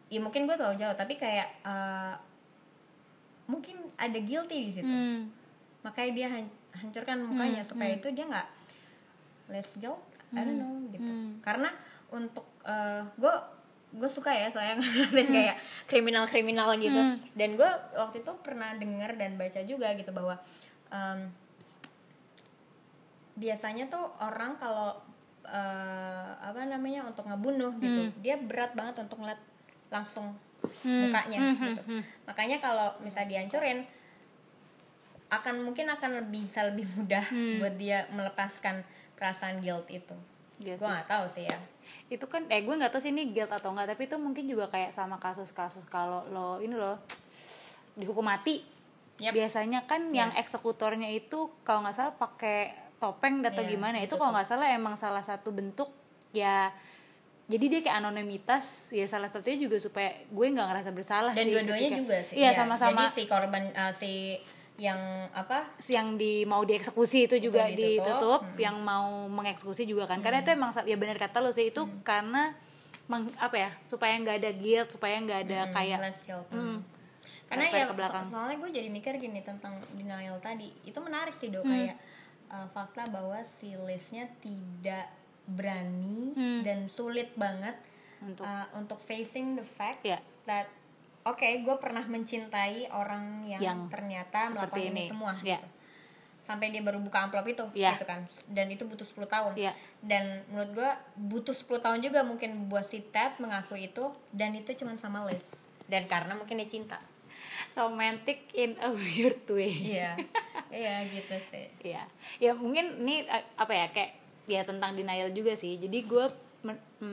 Ya mungkin gue terlalu jauh tapi kayak eh, mungkin ada guilty di situ. Hmm. makanya dia han- hancurkan mukanya supaya itu dia nggak less guilt I don't know gitu. Hmm. karena untuk gue gue suka ya soalnya ngeliatin kayak kriminal kriminal gitu Hmm. dan gue waktu itu pernah dengar dan baca juga gitu bahwa em, biasanya tuh orang kalau eh, apa namanya untuk ngebunuh gitu dia berat banget untuk ngeliat langsung Hmm. mukanya Hmm, gitu hmm, hmm. makanya kalau misalnya dihancurin akan mungkin akan lebih bisa lebih mudah Hmm. buat dia melepaskan perasaan guilt itu Iya gue nggak tahu sih ya itu kan eh gue nggak tahu sih ini guilt atau enggak tapi itu mungkin juga kayak sama kasus-kasus kalau lo ini lo dihukum mati. Yap. biasanya kan yang eksekutornya itu kalau nggak salah pakai topeng atau Iya, gimana itu kalau nggak salah emang salah satu bentuk ya jadi dia kayak anonimitas ya salah satunya juga supaya gue nggak ngerasa bersalah dan dua-duanya juga sih. Iya Ya, sama-sama. Jadi si korban eh, si yang apa yang di mau dieksekusi itu juga ditutup. ditutup, yang mau mengeksekusi juga kan karena itu emang ya benar kata lo sih itu karena meng- apa ya supaya nggak ada guilt supaya nggak ada kayak less guilt. Hmm. karena ya ke belakang. so- soalnya gue jadi mikir gini tentang denial tadi itu menarik sih Hmm. dok kayak eh, fakta bahwa si Liznya tidak berani Hmm. dan sulit banget untuk uh, untuk facing the fact ya that oke gue pernah mencintai orang yang, Yang ternyata melakukan ini ini. semua Ya. gitu. sampai dia baru buka amplop itu Ya. gitu kan. Dan itu butuh 10 tahun. Ya. Dan menurut gue butuh 10 tahun juga mungkin buat si Ted mengakui itu dan itu cuma sama Liz. Dan karena mungkin dia cinta. Romantic in a weird way. Iya. Iya gitu sih. Ya ya mungkin ini eh, apa ya kayak ya tentang denial juga sih. Jadi gue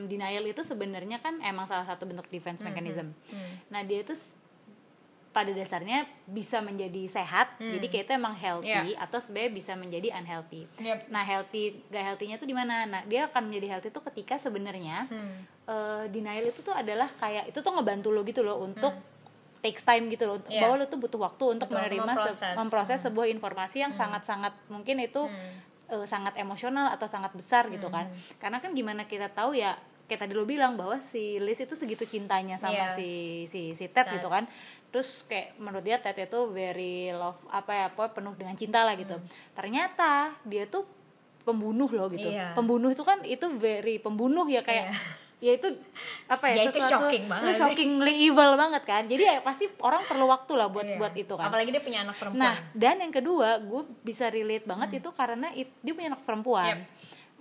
denial itu sebenarnya kan emang salah satu bentuk defense mechanism Hmm. nah dia itu pada dasarnya bisa menjadi sehat Hmm. jadi kayak itu emang healthy Iya. atau sebenarnya bisa menjadi unhealthy Yep. nah healthy gak healthy-nya tuh di mana nah dia akan menjadi healthy tuh ketika sebenarnya Hmm. eh, denial itu tuh adalah kayak itu tuh ngebantu lo gitu loh untuk takes time gitu loh Iya. bahwa lo tuh butuh waktu untuk Betul, menerima se- memproses. memproses sebuah informasi yang sangat-sangat mungkin itu eh, sangat emosional atau sangat besar gitu kan. Karena kan gimana kita tahu ya kayak tadi lo bilang bahwa si Liz itu segitu cintanya sama Iya. si si si Ted Ted. gitu kan. Terus kayak menurut dia Ted itu very love apa ya penuh dengan cinta lah gitu. Ternyata dia tuh pembunuh loh gitu. Iya. pembunuh itu kan itu very pembunuh ya kayak ya itu apa ya, Ya, itu sesuatu shocking banget. itu shockingly evil banget kan jadi ya pasti orang perlu waktu lah buat Iya. buat itu kan apalagi dia punya anak perempuan Nah, dan yang kedua, gue bisa relate banget itu karena it- dia punya anak perempuan. Yep.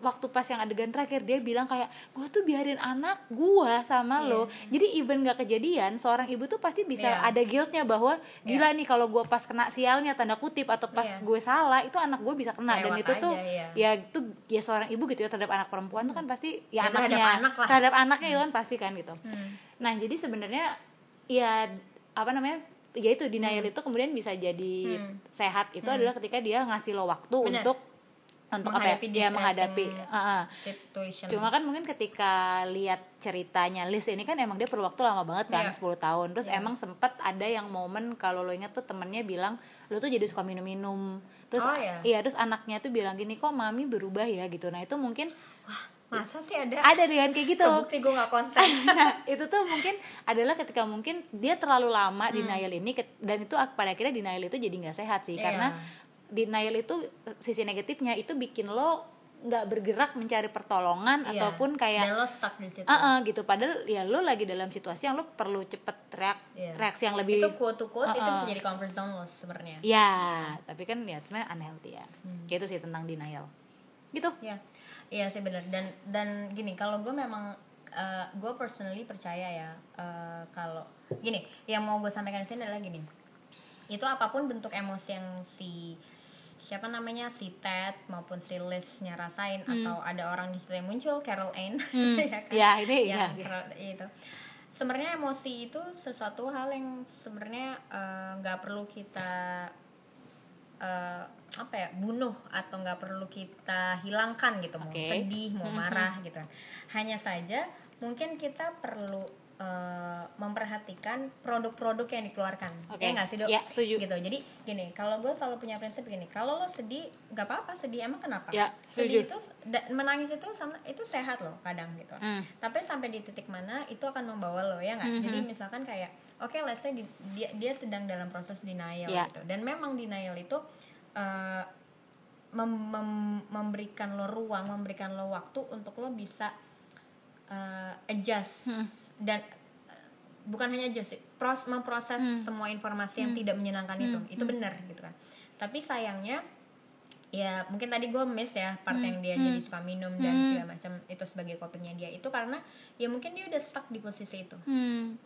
Waktu pas yang adegan terakhir dia bilang kayak gue tuh biarin anak gue sama lo. Jadi even gak kejadian, seorang ibu tuh pasti bisa Iya. ada guiltnya bahwa gila nih kalau gue pas kena sialnya tanda kutip atau pas Iya. gue salah itu anak gue bisa kena dan Lewat itu tuh aja, iya. ya itu ya seorang ibu gitu ya terhadap anak perempuan tuh kan pasti ya, Ya, terhadap anaknya anak lah. terhadap anaknya itu kan pasti kan gitu. Hmm. Nah, jadi sebenarnya ya apa namanya? Ya itu denial itu kemudian bisa jadi Hmm. sehat itu adalah ketika dia ngasih lo waktu Bener. untuk untuk apa ya? Distressing menghadapi. Heeh. situation Cuma kan mungkin ketika lihat ceritanya Liz ini kan emang dia perlu waktu lama banget kan Iya. 10 tahun. Terus Iya. emang sempet ada yang momen kalau lo inget tuh temennya bilang lo tuh jadi suka minum-minum. Terus Oh, iya. iya terus anaknya tuh bilang gini kok mami berubah ya gitu. Nah, itu mungkin masa sih ada ada dengan kayak gitu. Kebukti gue gak konsen nah itu tuh mungkin adalah ketika mungkin dia terlalu lama Hmm. denial ini dan itu pada akhirnya denial itu jadi nggak sehat sih Iya. karena denial itu sisi negatifnya itu bikin lo nggak bergerak mencari pertolongan Iya. ataupun kayak dan lo stuck di situ "Ah, ah," gitu padahal ya lo lagi dalam situasi yang lo perlu cepet reak Iya. reaksi yang lebih itu quote to quote itu Uh-uh. bisa jadi comfort zone lo sebenarnya ya tapi kan ya sebenarnya unhealthy ya Hmm. Itu sih tentang denial gitu Iya, iya sih benar. Dan dan gini, kalau gue memang gue personally percaya ya eh, kalau gini, yang mau gue sampaikan di sini adalah gini. Itu apa pun bentuk emosi yang si siapa namanya si Ted maupun si Liz-nya rasain atau ada orang di situ yang muncul Carol Ann. Ya kan? ya ini Ya, ya Carol- itu. Sebenarnya emosi itu sesuatu hal yang sebenarnya eh, nggak perlu kita eh, apa ya bunuh atau nggak perlu kita hilangkan gitu. Mau Oke. sedih mau marah gitu. Hanya saja mungkin kita perlu eh, memperhatikan produk-produk yang dikeluarkan. Oke. ya nggak sih dok? Ya, setuju. gitu. Jadi gini kalau gue selalu punya prinsip gini kalau lo sedih nggak apa-apa sedih emang kenapa? Ya, sedih itu menangis itu sama itu sehat loh kadang gitu. Hmm. tapi sampai di titik mana itu akan membawa lo ya nggak? Jadi misalkan kayak oke let's say di- dia dia sedang dalam proses denial Ya. gitu. Dan memang denial itu eh, mem- mem- memberikan lo ruang memberikan lo waktu untuk lo bisa eh, adjust dan bukan hanya sih, pros memproses semua informasi yang tidak menyenangkan itu. Itu benar gitu kan. Tapi sayangnya ya mungkin tadi gue miss ya part yang dia jadi suka minum dan segala macam itu sebagai copingnya dia. Itu karena ya mungkin dia udah stuck di posisi itu. Hmm.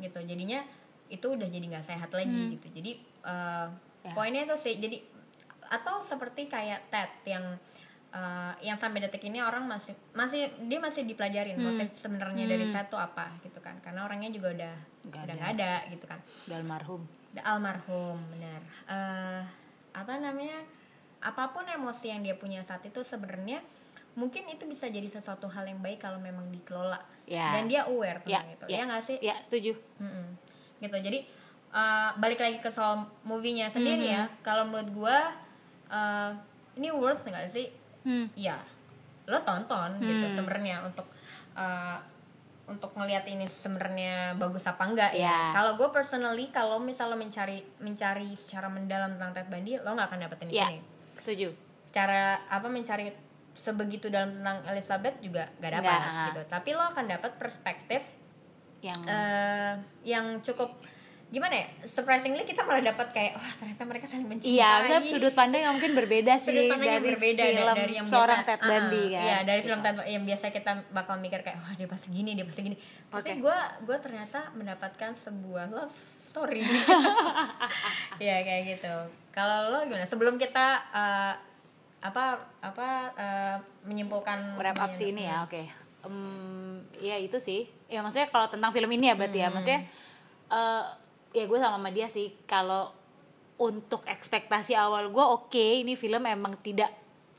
gitu. Jadinya itu udah jadi nggak sehat lagi gitu. Jadi eh, Ya. poinnya itu sih jadi atau seperti kayak Ted yang eh, yang sampai detik ini orang masih masih dia masih dipelajarin motif sebenarnya dari Ted tuh apa gitu kan. Karena orangnya juga udah Nggak udah ada. nggak ada gitu kan. Udah almarhum. The almarhum benar. Eh, apa namanya apa pun emosi yang dia punya saat itu sebenarnya mungkin itu bisa jadi sesuatu hal yang baik kalau memang dikelola. Ya. dan dia aware tentang itu. ya. Ya nggak sih? Ya setuju. Mm-mm. gitu. Jadi eh, balik lagi ke soal movie-nya sendiri ya. Kalau menurut gua eh, ini worth nggak sih Hmm. ya lo tonton gitu sebenarnya untuk eh, untuk ngelihat ini sebenarnya bagus apa enggak ya. Ya. Kalau gue personally kalau misal lo mencari mencari secara mendalam tentang Ted Bundy lo nggak akan dapetin di ya sini. setuju Cara apa mencari sebegitu dalam tentang Elizabeth juga gak dapat gitu. Tapi lo akan dapat perspektif yang eh yang cukup gimana ya? Surprisingly kita malah dapat kayak wah ternyata mereka saling mencintai. iya maksudnya sudut pandang yang mungkin berbeda sih sudut pandang yang dari berbeda da- film dari yang seorang biasa, Ted uh-uh, Bundy kan Iya, dari Gitu. film Ted yang biasa kita bakal mikir kayak wah dia pasti gini, dia pasti gini. Tapi gue gue ternyata mendapatkan sebuah love story. Iya kayak gitu. Kalau lo gimana? Sebelum kita uh, apa apa uh, menyimpulkan wrap up sih ini ya oke Em, ya itu sih ya maksudnya kalau tentang film ini ya berarti Hmm. ya maksudnya eh, ya gue sama sama dia sih kalau untuk ekspektasi awal gue oke ini film emang tidak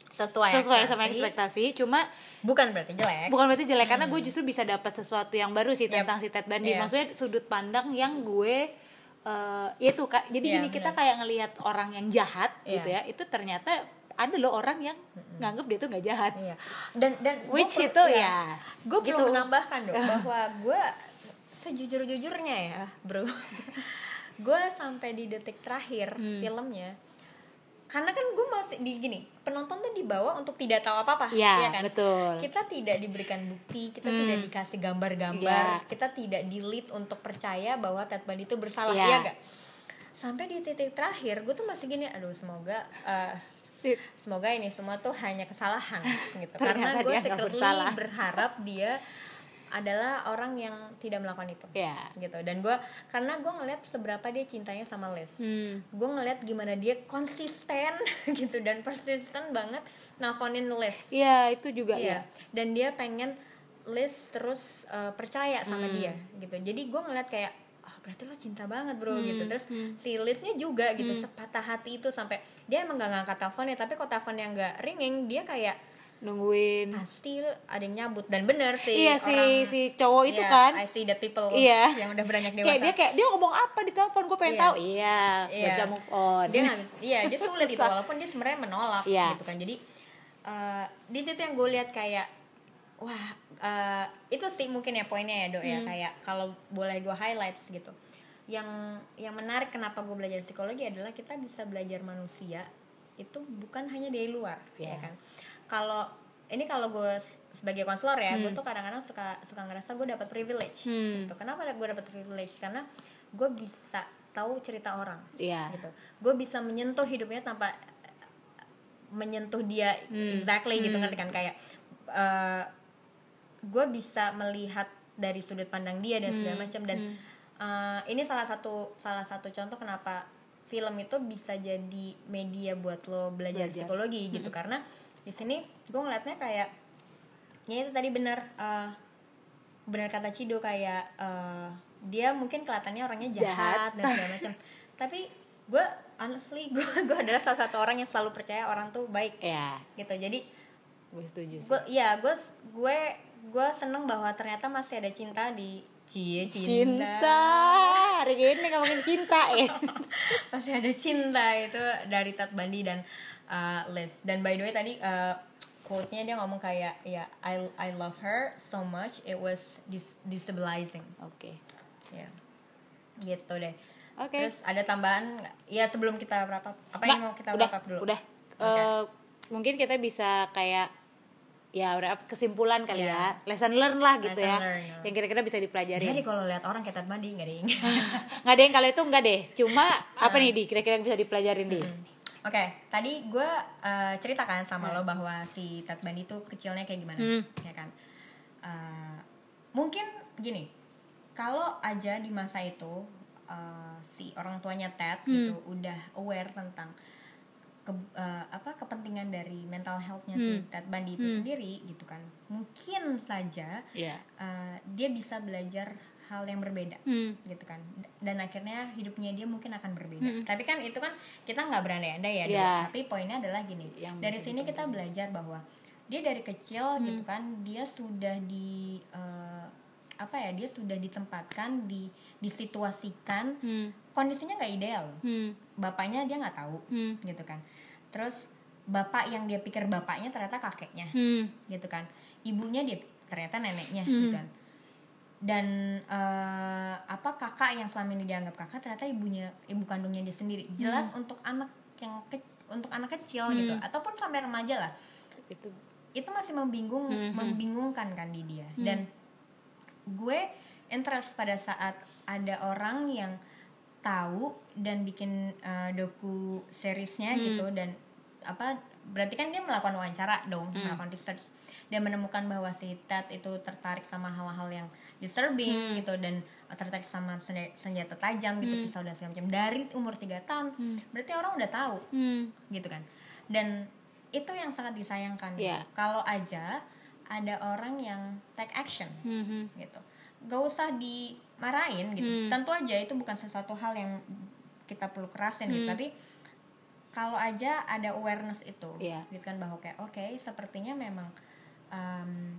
sesuai sesuai sama ekspektasi. cuma Bukan berarti jelek. bukan berarti jelek karena gue justru bisa dapat sesuatu yang baru sih Hmm. Yep. tentang si Ted Bundy Iya. maksudnya sudut pandang yang gue eh ya itu kak jadi Iya, gini kita kayak ngelihat orang yang jahat Iya. gitu ya itu ternyata ada loh orang yang nganggep dia tuh nggak jahat Iya. Dan dan which itu iya. ya gue gitu. perlu menambahkan dong bahwa gue sejujur-jujurnya ya bro gue sampai di detik terakhir Hmm. filmnya karena kan gue masih di gini penonton tuh dibawa untuk tidak tahu apa apa Iya, kan betul. kita tidak diberikan bukti kita Hmm. tidak dikasih gambar-gambar Iya. kita tidak di lead untuk percaya bahwa Ted Bundy itu bersalah Iya. ya gak sampai di titik terakhir gue tuh masih gini aduh semoga Sip. semoga ini semua tuh hanya kesalahan gitu karena gue secretly berharap dia adalah orang yang tidak melakukan itu. Ya gitu. Dan gue karena gue ngeliat seberapa dia cintanya sama Liz hmm. gue ngeliat gimana dia konsisten gitu dan persisten banget nelfonin Liz Iya, itu juga Iya. ya. Dan dia pengen Liz terus uh, percaya sama Hmm. dia gitu. Jadi gue ngeliat kayak oh berarti lo cinta banget bro Hmm, gitu terus si Liznya juga gitu sepatah hati itu sampai dia emang gak ngangkat teleponnya tapi kok teleponnya nggak ringing dia kayak nungguin. Pasti ada yang nyabut dan bener sih iya si orang- si cowok itu Iya, kan. I see the people Iya. yang udah beranjak dewasa. kayak dia kayak dia ngomong apa di telepon? Gue pengen Iya. tahu. Iya Iya. baca move on. Dia nggak iya dia sulit itu walaupun dia sebenarnya menolak Iya. gitu kan. Jadi eh, di situ yang gue lihat kayak wah eh, itu sih mungkin ya poinnya ya dok ya. Hmm. kayak kalau boleh gue highlights gitu. Yang yang menarik kenapa gue belajar psikologi adalah kita bisa belajar manusia itu bukan hanya dari luar ya Iya. kan kalau ini kalau gue sebagai konselor ya gue Hmm. tuh kadang-kadang suka suka ngerasa gue dapat privilege Hmm. gitu kenapa gue dapat privilege karena gue bisa tahu cerita orang iya gitu gue bisa menyentuh hidupnya tanpa menyentuh dia Hmm. exactly gitu Hmm. ngerti kan kayak gue bisa melihat dari sudut pandang dia dan segala Hmm. macam dan Hmm. eh, ini salah satu salah satu contoh kenapa film itu bisa jadi media buat lo belajar, Belajar. psikologi gitu karena di sini gue ngeliatnya kayak ya itu tadi benar eh, benar kata Cido kayak eh, dia mungkin kelihatannya orangnya jahat, Jahat. dan segala macam. Tapi gue honestly gue gue adalah salah satu orang yang selalu percaya orang tuh baik iya. gitu. Jadi gue setuju sih. gue ya gue gue gue seneng bahwa ternyata masih ada cinta di cie cinta, cinta. Hari ini ngomongin cinta ya. Masih ada cinta itu dari Ted Bundy dan uh, Liz dan by the way tadi uh, quote-nya dia ngomong kayak ya I I love her so much it was dis destabilizing oke. Ya. Gitu deh. Oke. terus ada tambahan nggak? ya sebelum kita berapa apa yang mau kita udah wrap up dulu? udah. Oke. Eh, mungkin kita bisa kayak ya udah kesimpulan kali Iya. ya. Lesson learn lah gitu Lesson ya. learn, ya. yang kira-kira bisa dipelajari jadi kalau lihat orang Ted Bundy nggak ada yang nggak ada yang kalau itu nggak deh. Cuma apa nih di? Kira-kira yang bisa dipelajarin di Oke, tadi gue uh, ceritakan sama lo bahwa si Ted Bundy itu kecilnya kayak gimana, Hmm. ya kan? Uh, mungkin gini, kalau aja di masa itu uh, si orang tuanya Ted gitu udah aware tentang ke, uh, apa kepentingan dari mental healthnya si Hmm. Ted Bundy itu sendiri gitu kan, mungkin saja Iya. uh, dia bisa belajar hal yang berbeda Hmm. gitu kan dan akhirnya hidupnya dia mungkin akan berbeda tapi kan itu kan kita nggak berandai-andai ya. Iya. tapi poinnya adalah gini Yang dari sini kita belajar bahwa dia dari kecil gitu kan dia sudah di eh, apa ya dia sudah ditempatkan di disituasikan Hmm. kondisinya nggak ideal Hmm. bapaknya dia nggak tahu Hmm. gitu kan terus bapak yang dia pikir bapaknya ternyata kakeknya Hmm. gitu kan ibunya dia ternyata neneknya Hmm. gitu kan dan eh, apa kakak yang selama ini dianggap kakak ternyata ibunya ibu kandungnya dia sendiri jelas untuk anak yang ke- untuk anak kecil Hmm. gitu ataupun sampai remaja lah itu itu masih membingung Hmm. membingungkan kan di dia dan gue interest pada saat ada orang yang tahu dan bikin uh, doku seriesnya Hmm. gitu dan apa berarti kan dia melakukan wawancara dong Hmm. melakukan research dan menemukan bahwa si Ted itu tertarik sama hal-hal yang disturbing Hmm. gitu dan tertarik sama senja- senjata tajam gitu Hmm. pisau dan segala macam dari umur 3 tahun berarti orang udah tahu Hmm. gitu kan dan itu yang sangat disayangkan gitu. Iya. kalau aja ada orang yang take action Hmm. Hmm. gitu gak usah dimarahin gitu Hmm. tentu aja itu bukan sesuatu hal yang kita perlu kerasin gitu Hmm. tapi kalau aja ada awareness itu Iya. gitu kan bahwa kayak oke sepertinya memang um,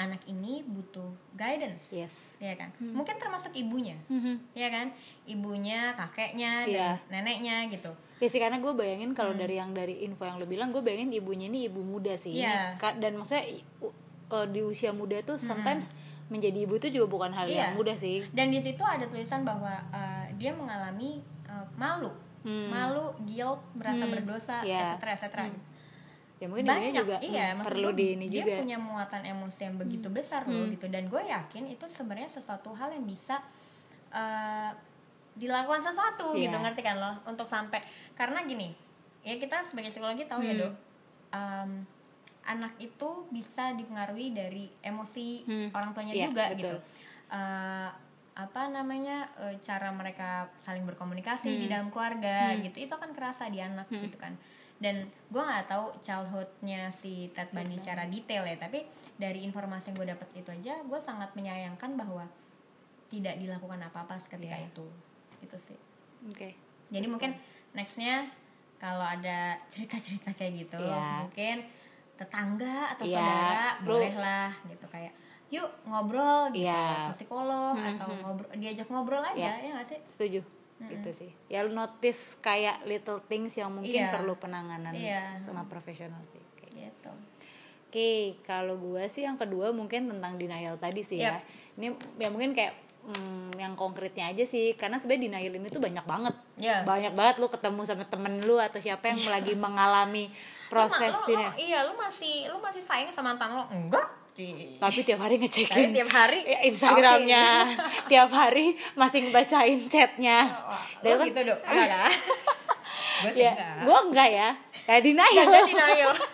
anak ini butuh guidance Yes. ya kan mungkin termasuk ibunya Hmm. ya kan ibunya kakeknya Iya. dan neneknya gitu Ya sih karena gue bayangin kalau dari yang dari info yang lo bilang gue bayangin ibunya ini ibu muda sih Hmm. Iya. Ka- dan maksudnya eh, di usia muda tuh sometimes menjadi ibu itu juga bukan hal Iya. yang mudah sih dan di situ ada tulisan bahwa uh, dia mengalami uh, malu Hmm. malu guilt merasa Hmm, berdosa iya. etc etc ya mungkin banyak juga iya hmm, perlu di ini dia juga. punya muatan emosi yang begitu besar loh gitu. Dan gue yakin itu sebenarnya sesuatu hal yang bisa eh, dilakukan sesuatu Iya. gitu. Ngerti kan lo? Untuk sampai karena gini ya kita sebagai psikologi tahu ya Hmm. dok em, anak itu bisa dipengaruhi dari emosi Hmm. orang tuanya Iya, juga betul. gitu. Eh, apa namanya eh, cara mereka saling berkomunikasi di Hmm. dalam keluarga gitu. Itu akan kerasa di anak gitu kan dan gue nggak tahu childhoodnya si Ted Bundy secara detail ya tapi dari informasi yang gue dapat itu aja gue sangat menyayangkan bahwa tidak dilakukan apa-apa seketika Iya. itu. Gitu sih. Oke. Jadi mungkin nextnya kalau ada cerita-cerita kayak gitu Iya. mungkin tetangga atau Iya, saudara lu- bolehlah gitu kayak yuk ngobrol gitu Iya. ke psikolog atau ngobrol diajak ngobrol aja ya nggak sih? Setuju gitu sih ya lu notice kayak little things yang mungkin Iya. perlu penanganan Iya. sama profesional sih Oke. gitu Oke, kalau gue sih yang kedua mungkin tentang denial tadi sih ya. Ini ya mungkin kayak hmm, yang konkretnya aja sih, karena sebenarnya denial ini tuh banyak banget. Iya. Banyak banget lu ketemu sama temen lu atau siapa yang lagi mengalami proses denial. lu- iya lu masih lu masih sayang sama mantan lo enggak Tapi tiap hari ngecekin tiap hari ya, Instagramnya, tiap hari masih ngebacain chatnya. Dan oh, kan- gitu dok enggak gue ya, enggak gue enggak ya, kayak denial. Enggak denial.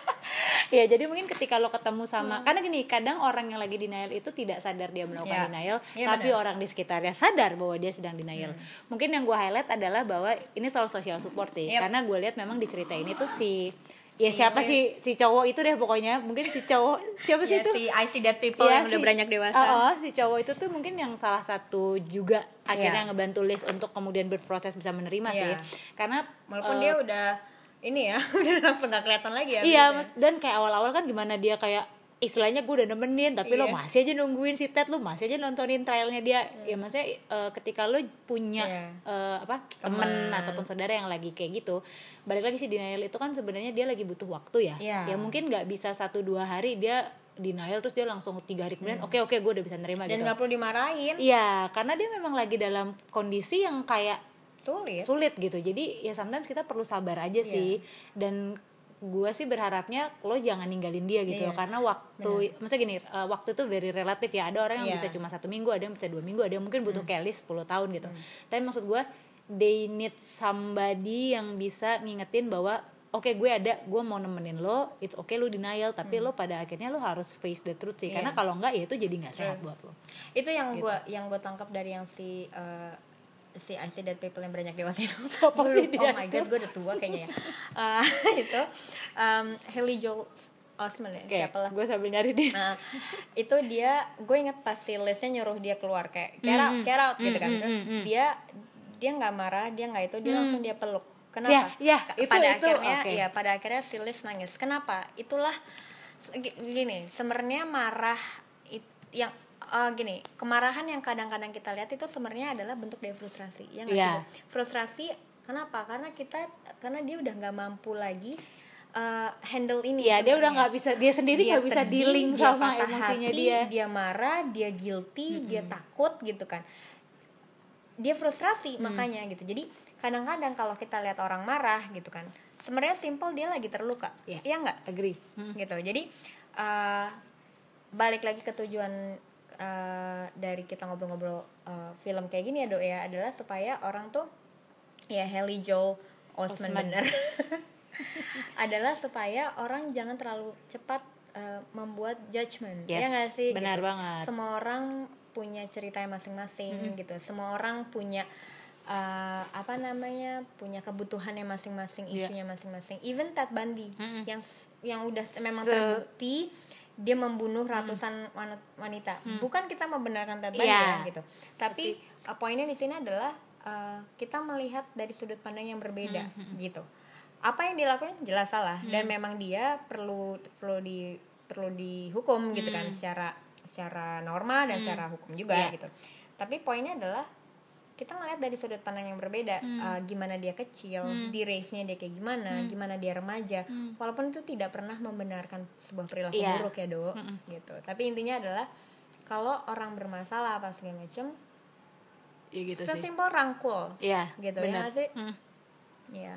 ya jadi mungkin ketika lo ketemu sama karena gini kadang orang yang lagi denial itu tidak sadar dia melakukan Ya. denial Iya, tapi benar. Hmm. orang di sekitarnya sadar bahwa dia sedang denial mungkin yang gue highlight adalah bahwa ini soal social support sih Yap. karena gue lihat memang di cerita ini tuh si ya Si siapa sih? Si cowok itu deh pokoknya. Mungkin si cowok siapa sih Ya, itu? si I see that people Iya, yang udah si- beranjak dewasa. Oh, oh, si cowok itu tuh mungkin yang salah satu juga akhirnya Iya. ngebantu Liz untuk kemudian berproses bisa menerima Iya. sih karena walaupun eh, dia udah ini ya udah langsung gak kelihatan lagi ya Iya, dan kayak awal-awal kan gimana dia kayak istilahnya gue udah nemenin tapi lo Iya. masih aja nungguin si Ted lo masih aja nontonin trialnya dia ya maksudnya eh, ketika lo punya Iya. eh, apa temen Teman. ataupun saudara yang lagi kayak gitu balik lagi si denial itu kan sebenarnya dia lagi butuh waktu ya Iya. ya mungkin nggak bisa satu dua hari dia denial terus dia langsung tiga hari kemudian oke oke gue udah bisa nerima dan gitu nggak perlu dimarahin iya karena dia memang lagi dalam kondisi yang kayak sulit sulit gitu jadi ya sometimes kita perlu sabar aja Iya. sih dan gue sih berharapnya lo jangan ninggalin dia gitu Iya. loh karena waktu maksudnya gini uh, waktu itu very relatif ya ada orang yang Iya. bisa cuma satu minggu ada yang bisa dua minggu ada yang mungkin butuh kayak list 10 tahun gitu Hmm. tapi maksud gue they need somebody yang bisa ngingetin bahwa oke gue ada gue mau nemenin lo it's okay lo denial tapi lo pada akhirnya lo harus face the truth sih Hmm. Iya. karena kalau enggak ya itu jadi nggak sehat buat lo itu yang Gitu. gua yang gue tangkap dari yang si eh, si I see that people yang beranjak dewasa itu Siapa sih lupa, dia oh my god gue udah tua kayaknya ya Eh, itu um, Haley Joel Osment ya oke siapa lah gue sambil nyari dia Nah, itu dia gue inget pas si Lesnya nyuruh dia keluar kayak get out, get out gitu kan. mm, Terus mm, mm. dia dia nggak marah, dia nggak itu, dia langsung dia peluk. Ya, Kenapa? ya, Ka- itu- pada itu, akhirnya oke. ya pada akhirnya si Les nangis. Kenapa? Itulah gi- gini, sebenarnya marah it- yang eh, gini, kemarahan yang kadang-kadang kita lihat itu sebenarnya adalah bentuk dari frustrasi. Ya nggak sih, Iya. Frustrasi kenapa? Karena kita karena dia udah nggak mampu lagi eh, handle ini. Iya, dia udah nggak bisa dia sendiri nggak bisa dealing dia sama emosinya hati, dia. dia marah dia guilty dia takut gitu kan dia Hmm. frustrasi makanya gitu jadi kadang-kadang kalau kita lihat orang marah gitu kan sebenarnya simple dia lagi terluka Iya. iya nggak Agree. gitu jadi eh, balik lagi ke tujuan eh, dari kita ngobrol-ngobrol eh, film kayak gini ya dok ya adalah supaya orang tuh ya Haley Joel Osment Osment. bener adalah supaya orang jangan terlalu cepat eh, membuat judgment Yes, ya nggak sih benar gitu. banget. semua orang punya ceritanya masing-masing gitu semua orang punya eh, apa namanya punya kebutuhannya masing-masing Iya. isunya masing-masing even Ted Bundy Mm-mm. yang s- yang udah memang terbukti dia membunuh ratusan wan- wanita. Bukan kita membenarkan Iya. ya gitu. Tapi uh, poinnya di sini adalah uh, kita melihat dari sudut pandang yang berbeda gitu. Apa yang dilakukan jelas salah. Dan memang dia perlu perlu di perlu dihukum gitu kan secara secara norma dan secara hukum juga Iya. gitu. Tapi poinnya adalah kita ngeliat dari sudut pandang yang berbeda Uh, gimana dia kecil di race nya dia kayak gimana gimana dia remaja. Walaupun itu tidak pernah membenarkan sebuah perilaku Iya. buruk ya dok gitu. Tapi intinya adalah kalau orang bermasalah apa segala macem Ya gitu sih. sesimpel rangkul. Iya, gitu benar. ya sih? Hmm. ya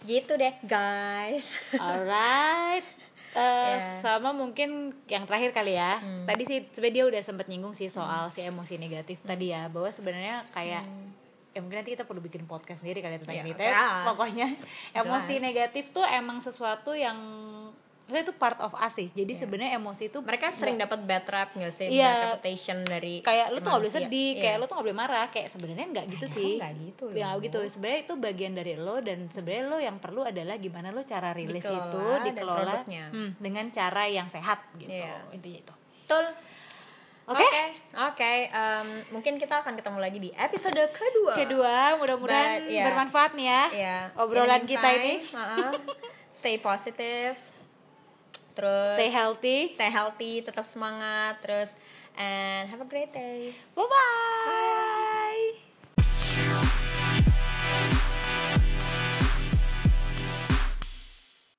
gitu deh guys. Alright. Eh, Ya. sama mungkin yang terakhir kali ya. Hmm. Tadi sih sebenarnya dia udah sempat nyinggung sih soal si emosi negatif tadi ya, bahwa sebenarnya kayak ya mungkin nanti kita perlu bikin podcast sendiri kali ya tentang Ya, ini. lah. Pokoknya emosi negatif tuh emang sesuatu yang maksudnya itu part of us sih. Jadi sebenarnya emosi itu mereka sering dapat bad rap nggak sih Iya. bad reputation dari kayak lu tuh gak boleh sedih, Iya. kayak lu tuh gak boleh marah, kayak sebenarnya nggak gitu Padahal sih. nggak gitu Ya loh. gitu. Sebenarnya itu bagian dari lo dan sebenarnya lo yang perlu adalah gimana lo cara rilis Dikelola itu dikelola hmm, dengan cara yang sehat gitu. Iya. Intinya itu. betul Oke. oke oke em, mungkin kita akan ketemu lagi di episode kedua Kedua, mudah-mudahan yeah. bermanfaat nih ya. ya Obrolan in kita ini. meantime, uh-uh, stay positive terus Stay healthy. stay healthy tetap semangat terus and have a great day Bye-bye.